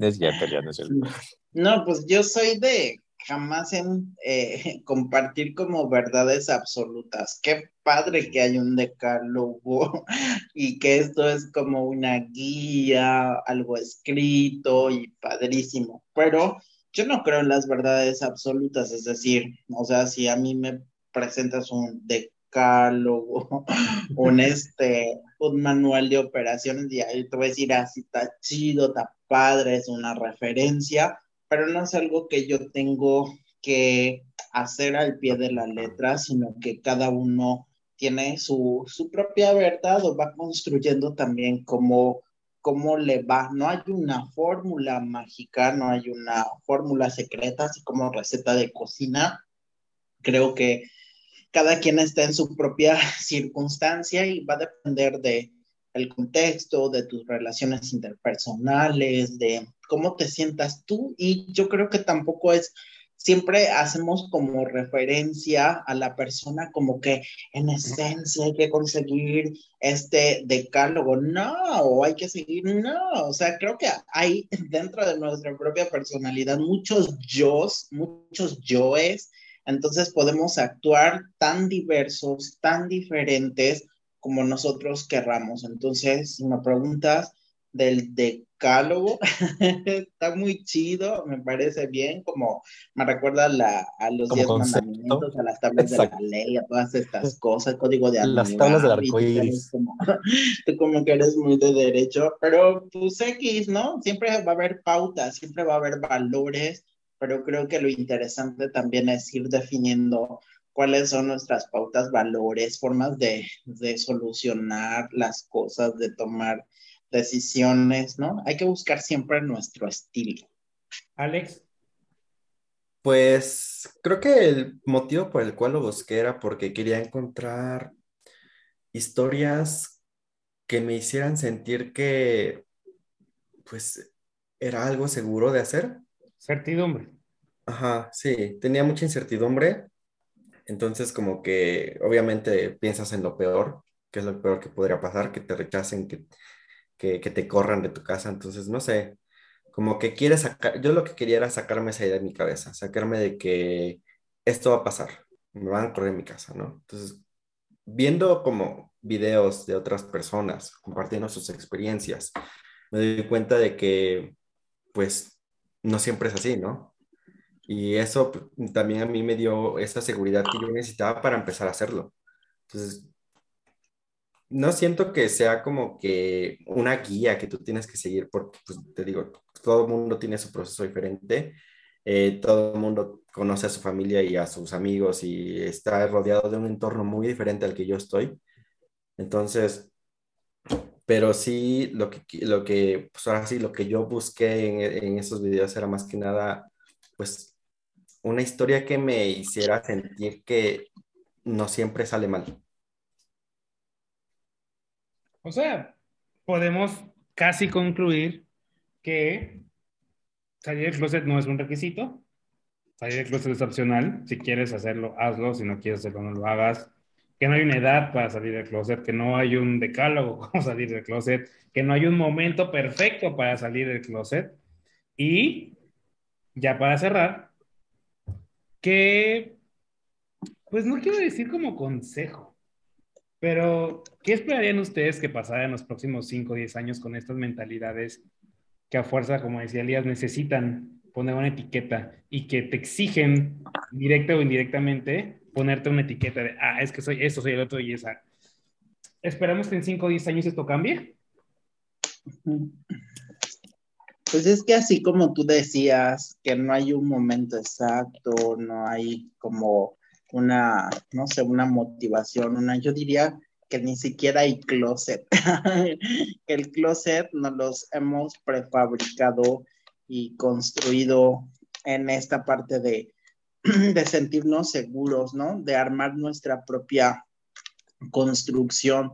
No, pues yo soy de jamás en eh, compartir como verdades absolutas. Qué padre que hay un decálogo y que esto es como una guía, algo escrito y padrísimo. Pero yo no creo en las verdades absolutas, es decir, o sea, si a mí me presentas un decálogo, un este, un manual de operaciones y ahí te voy a decir, así ah, está chido, está padre, es una referencia, pero no es algo que yo tengo que hacer al pie de la letra, sino que cada uno tiene su, su propia verdad o va construyendo también como cómo le va. No hay una fórmula mágica, no hay una fórmula secreta, así como receta de cocina. Creo que cada quien está en su propia circunstancia y va a depender de el contexto, de tus relaciones interpersonales, de cómo te sientas tú. Y yo creo que tampoco es siempre hacemos como referencia a la persona como que en esencia hay que conseguir este decálogo, no, o hay que seguir, no, o sea, creo que hay dentro de nuestra propia personalidad muchos yo's, muchos yoes, entonces podemos actuar tan diversos, tan diferentes como nosotros querramos. Entonces, si me preguntas, del decálogo. Está muy chido, me parece bien, como me recuerda a los diez mandamientos, a las tablas de la ley, a todas estas cosas, código de Las tablas del arcoíris. Como, tú como que eres muy de derecho, pero pues X, ¿no? Siempre va a haber pautas, siempre va a haber valores, pero creo que lo interesante también es ir definiendo cuáles son nuestras pautas, valores, formas de, de solucionar las cosas, de tomar decisiones, ¿no? Hay que buscar siempre nuestro estilo. Alex. Pues creo que el motivo por el cual lo busqué era porque quería encontrar historias que me hicieran sentir que, pues, era algo seguro de hacer. Certidumbre. Ajá, sí, tenía mucha incertidumbre. Entonces, como que obviamente piensas en lo peor, que es lo peor que podría pasar, que te rechacen, que que, te corran de tu casa. Entonces, no sé, como que quieres sacar, yo lo que quería era sacarme esa idea de mi cabeza, sacarme de que esto va a pasar, me van a correr de mi casa, ¿no? Entonces, viendo como videos de otras personas compartiendo sus experiencias, me doy cuenta de que, pues, no siempre es así, ¿no? Y eso también a mí me dio esa seguridad que yo necesitaba para empezar a hacerlo. Entonces, no siento que sea como que una guía que tú tienes que seguir, porque, pues, te digo, todo el mundo tiene su proceso diferente, eh, todo el mundo conoce a su familia y a sus amigos y está rodeado de un entorno muy diferente al que yo estoy. Entonces, pero sí, lo que, lo que pues ahora sí, lo que yo busqué en, en esos videos era más que nada, pues, una historia que me hiciera sentir que no siempre sale mal. O sea, podemos casi concluir que salir del closet no es un requisito. Salir del closet es opcional. Si quieres hacerlo, hazlo. Si no quieres hacerlo, no lo hagas. Que no hay una edad para salir del closet, que no hay un decálogo para salir del closet, que no hay un momento perfecto para salir del closet. Y ya para cerrar, que, pues no quiero decir como consejo, pero, ¿qué esperarían ustedes que pasara en los próximos 5 o 10 años con estas mentalidades que a fuerza, como decía Elías, necesitan poner una etiqueta y que te exigen, directa o indirectamente, ponerte una etiqueta de, ah, es que soy eso, soy el otro y esa? ¿Esperamos que en 5 o 10 años esto cambie? Pues es que así como tú decías, que no hay un momento exacto, no hay como una, no sé, una motivación, una, yo diría que ni siquiera hay closet. el closet nos los hemos prefabricado y construido en esta parte de de sentirnos seguros, ¿no? De armar nuestra propia construcción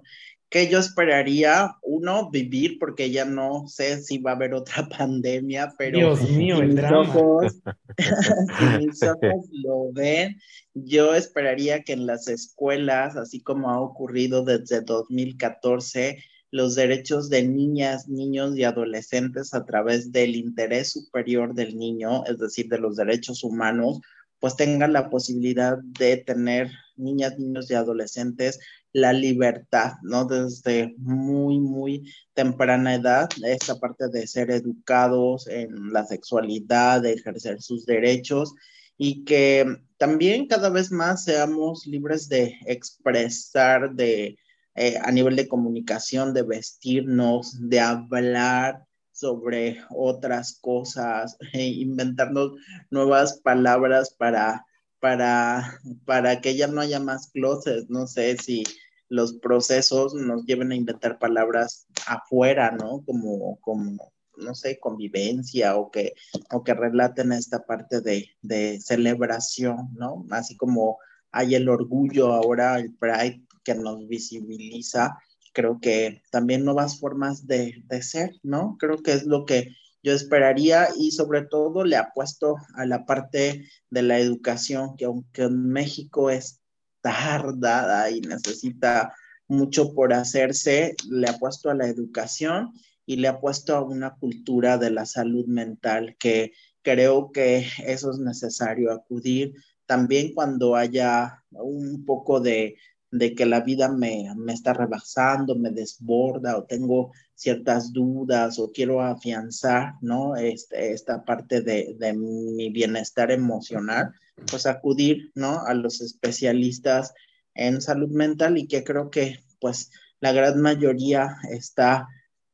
que yo esperaría, uno, vivir, porque ya no sé si va a haber otra pandemia, pero Dios mío, el drama. Ojos, si mis ojos lo ven, yo esperaría que en las escuelas, así como ha ocurrido desde 2014, los derechos de niñas, niños y adolescentes a través del interés superior del niño, es decir, de los derechos humanos, pues tengan la posibilidad de tener niñas, niños y adolescentes la libertad, ¿no? Desde muy, muy temprana edad, esta parte de ser educados en la sexualidad, de ejercer sus derechos y que también cada vez más seamos libres de expresar, de eh, a nivel de comunicación, de vestirnos, de hablar sobre otras cosas, e inventarnos nuevas palabras para, para, para que ya no haya más closets. No sé si los procesos nos lleven a inventar palabras afuera, ¿no? Como, como no sé, convivencia o que, o que relaten esta parte de, de celebración, ¿no? Así como hay el orgullo ahora, el pride que nos visibiliza, creo que también nuevas formas de, de ser, ¿no? Creo que es lo que yo esperaría y sobre todo le apuesto a la parte de la educación, que aunque en México es tardada y necesita mucho por hacerse, le ha puesto a la educación y le ha puesto a una cultura de la salud mental que creo que eso es necesario acudir también cuando haya un poco de, de que la vida me, me, está rebasando, me desborda o tengo ciertas dudas o quiero afianzar, ¿no? Este, esta parte de, de mi bienestar emocional pues acudir, ¿no? A los especialistas en salud mental y que creo que pues la gran mayoría está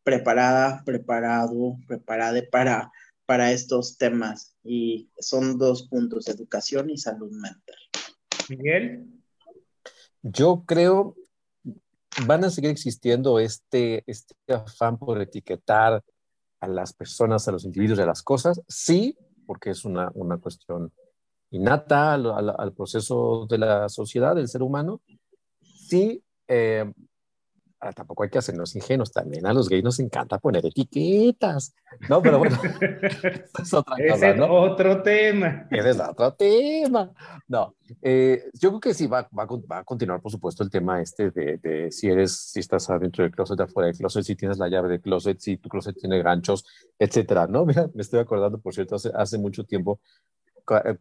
preparada, preparado, preparada para, para estos temas y son dos puntos, educación y salud mental. Miguel. Yo creo van a seguir existiendo este, este afán por etiquetar a las personas, a los individuos, a las cosas, sí, porque es una, una cuestión innata al, proceso de la sociedad, del ser humano, sí, eh, tampoco hay que hacernos ingenuos, también a los gays nos encanta poner etiquetas, ¿no? Pero bueno, es otra cosa, es ¿no? otro tema. Ese es otro tema. No, eh, yo creo que sí va, va, va, a continuar, por supuesto, el tema este de, de, si eres, si estás adentro del closet, afuera del closet, si tienes la llave del closet, si tu closet tiene ganchos, etcétera, ¿no? Mira, me estoy acordando, por cierto, hace, hace mucho tiempo,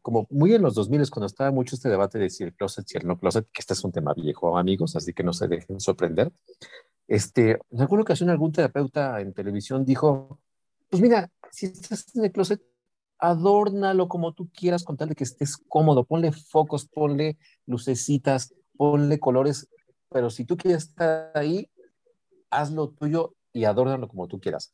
como muy en los 2000 cuando estaba mucho este debate de si el closet, si el no closet, que este es un tema viejo, amigos, así que no se dejen sorprender. Este, en alguna ocasión algún terapeuta en televisión dijo, pues mira, si estás en el closet, adórnalo como tú quieras con tal de que estés cómodo, ponle focos, ponle lucecitas, ponle colores, pero si tú quieres estar ahí, hazlo tuyo y adórnalo como tú quieras.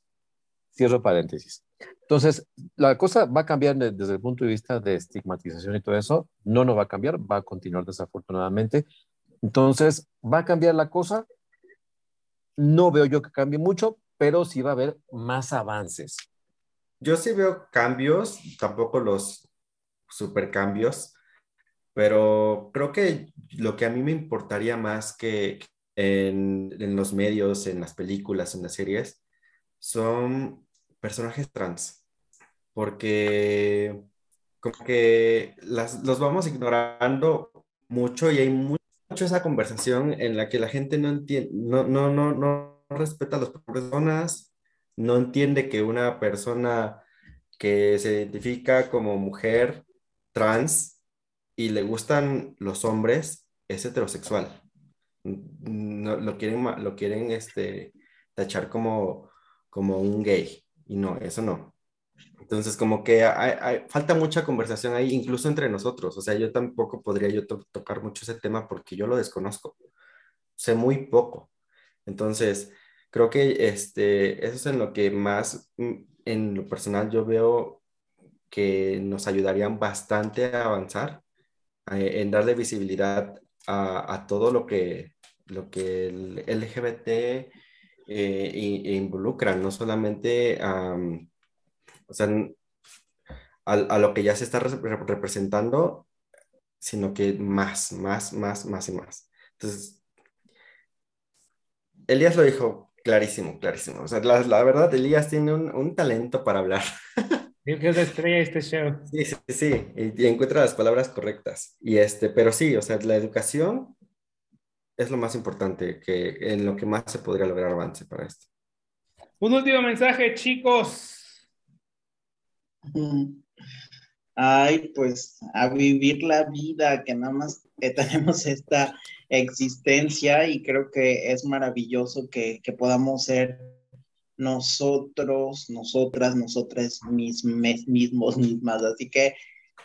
Cierro paréntesis. Entonces, la cosa va a cambiar desde el punto de vista de estigmatización y todo eso. No, no va a cambiar, va a continuar desafortunadamente. Entonces, va a cambiar la cosa. No veo yo que cambie mucho, pero sí va a haber más avances. Yo sí veo cambios, tampoco los super cambios, pero creo que lo que a mí me importaría más que en, en los medios, en las películas, en las series, son personajes trans, porque como que las, los vamos ignorando mucho y hay mucho esa conversación en la que la gente no entiende, no, no, no, no respeta a las personas, no entiende que una persona que se identifica como mujer trans y le gustan los hombres es heterosexual. No, lo quieren, lo quieren este, tachar como, como un gay y no, eso no. Entonces, como que hay, falta mucha conversación ahí, incluso entre nosotros. O sea, yo tampoco podría yo tocar mucho ese tema porque yo lo desconozco. Sé muy poco. Entonces, creo que este, eso es en lo que más, mm, en lo personal, yo veo que nos ayudarían bastante a avanzar, en darle visibilidad a, a, todo lo que, lo que el LGBT eh, e, involucran, no solamente o sea, a, a, lo que ya se está representando, sino que más, más, más, más y más. Entonces, Elías lo dijo clarísimo, clarísimo. O sea, la, verdad, Elías tiene un, talento para hablar. Digo que es la estrella este show. Sí, sí, sí, y, encuentra las palabras correctas. Y este, pero sí, o sea, la educación es lo más importante, que en lo que más se podría lograr avance para esto. Un último mensaje, chicos. Ay, pues a vivir la vida, que nada más tenemos esta existencia y creo que es maravilloso que, podamos ser nosotros, nosotras, nosotras mismos, mismos, mismas. Así que,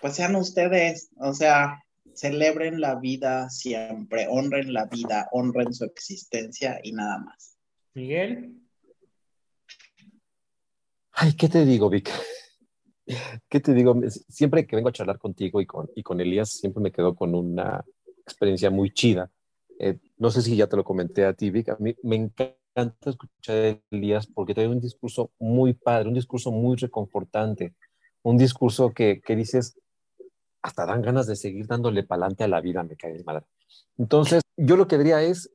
pues sean ustedes, o sea, celebren la vida siempre, honren la vida, honren su existencia y nada más. Miguel. Ay, ¿qué te digo, Vic? ¿Qué te digo? Siempre que vengo a charlar contigo y con, y con Elías, siempre me quedo con una experiencia muy chida. Eh, no sé si ya te lo comenté a ti, Vic, a mí me encanta escuchar a Elías porque trae un discurso muy padre, un discurso muy reconfortante, un discurso que, que dices, hasta dan ganas de seguir dándole pa'lante a la vida, me cae de madre. Entonces, yo lo que diría es,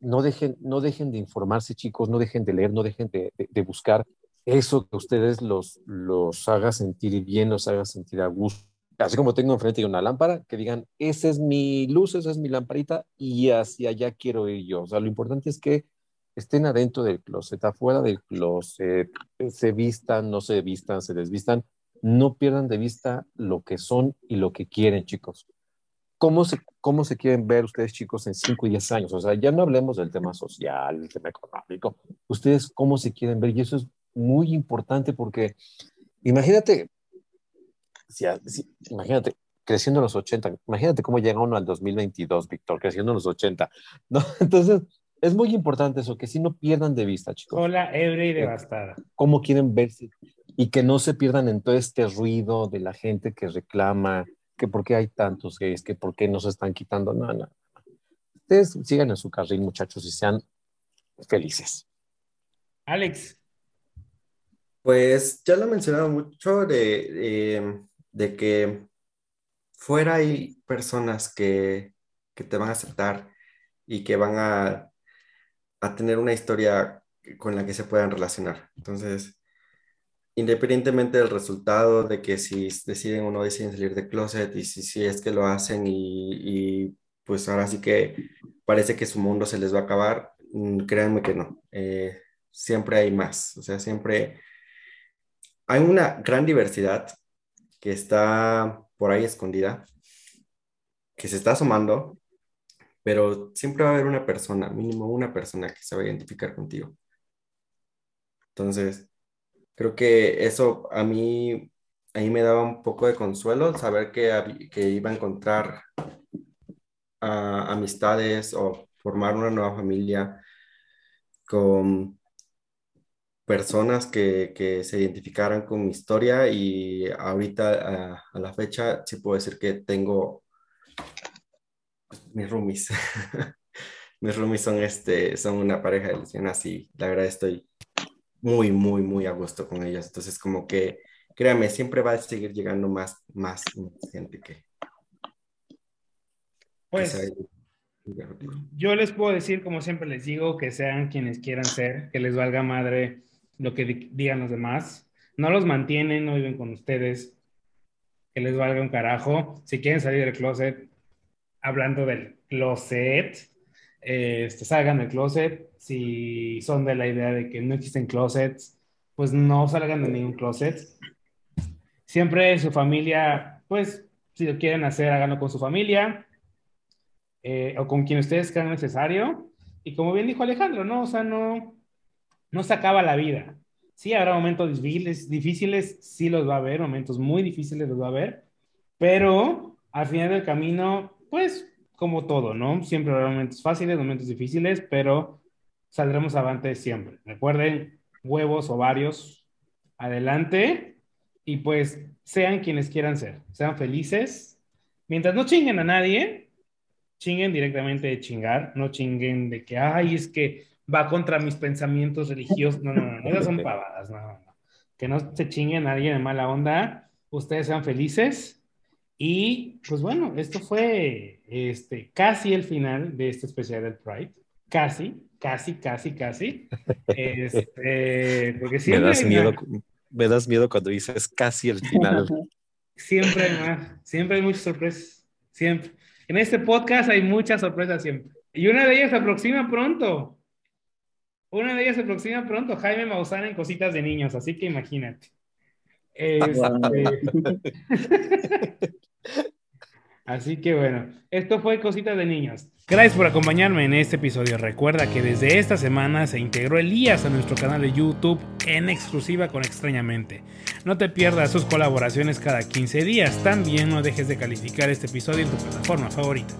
no dejen, no dejen de informarse, chicos, no dejen de leer, no dejen de, buscar eso que ustedes los, los haga sentir bien, los haga sentir a gusto. Así como tengo enfrente de una lámpara, que digan, esa es mi luz, esa es mi lamparita y hacia allá quiero ir yo. O sea, lo importante es que estén adentro del closet, afuera del closet, se vistan, no se vistan, se desvistan, no pierdan de vista lo que son y lo que quieren, chicos. ¿Cómo se, cómo se quieren ver ustedes, chicos, en 5 y 10 años? O sea, ya no hablemos del tema social, del tema económico. Ustedes, ¿cómo se quieren ver? Y eso es muy importante porque imagínate, si, imagínate, creciendo en los 80, imagínate cómo llega uno al 2022, Víctor, creciendo en los 80. ¿no? Entonces, es muy importante eso, que si no pierdan de vista, chicos. Hola, ebria y devastada. ¿Cómo quieren verse? Y que no se pierdan en todo este ruido de la gente que reclama que por qué hay tantos gays, que por qué no se están quitando. No, no. Ustedes sigan en su carril, muchachos, y sean felices. Alex. Pues ya lo he mencionado mucho de, de, que fuera hay personas que, que, te van a aceptar y que van a, a tener una historia con la que se puedan relacionar. Entonces, independientemente del resultado, de que si deciden o no deciden salir de closet y si, si es que lo hacen y, pues ahora sí que parece que su mundo se les va a acabar, mm, créanme que no. Eh, siempre hay más, o sea, siempre hay una gran diversidad que está por ahí escondida, que se está asomando, pero siempre va a haber una persona, mínimo una persona que se va a identificar contigo. Entonces, Creo que eso a mí, a mí me daba un poco de consuelo saber que, que iba a encontrar amistades o formar una nueva familia con personas que, que, se identificaran con mi historia y ahorita a, la fecha sí puedo decir que tengo mis roomies. mis roomies son, este, son una pareja de lesbianas y la verdad estoy muy, muy, muy a gusto con ellas. Entonces, como que, créame, siempre va a seguir llegando más, más, gente que... Pues, yo les puedo decir, como siempre les digo, que sean quienes quieran ser, que les valga madre lo que digan los demás. No los mantienen, no viven con ustedes, que les valga un carajo. Si quieren salir del closet, hablando del closet, este, salgan del closet. Si son de la idea de que no existen closets, pues no salgan de ningún closet. Siempre su familia, pues si lo quieren hacer, háganlo con su familia eh, o con quien ustedes crean necesario. Y como bien dijo Alejandro, ¿no? O sea, no, no se acaba la vida. Sí, habrá momentos difíciles, difíciles, sí los va a haber, momentos muy difíciles los va a haber, pero al final del camino, pues como todo, ¿no? Siempre habrá momentos fáciles, momentos difíciles, pero saldremos avante siempre. Recuerden, huevos o varios, adelante y pues sean quienes quieran ser, sean felices. Mientras no chinguen a nadie, chinguen directamente de chingar, no chinguen de que, ay, es que va contra mis pensamientos religiosos. No, no, no, esas son pavadas, no, no, no. Que no se chinguen a nadie de mala onda, ustedes sean felices Y pues bueno, esto fue este, casi el final de este especial del Pride. Casi, casi, casi, casi. Este, porque siempre me das miedo, me das miedo cuando dices casi el final. Siempre hay más. Siempre hay muchas sorpresas. Siempre. En este podcast hay muchas sorpresas siempre. Y una de ellas se aproxima pronto. Una de ellas se aproxima pronto. Jaime Maussan en Cositas de Niños. Así que imagínate. Este, Así que bueno, esto fue Cositas de Niños. Gracias por acompañarme en este episodio. Recuerda que desde esta semana se integró Elías a nuestro canal de YouTube en exclusiva con Extrañamente. No te pierdas sus colaboraciones cada 15 días. También no dejes de calificar este episodio en tu plataforma favorita.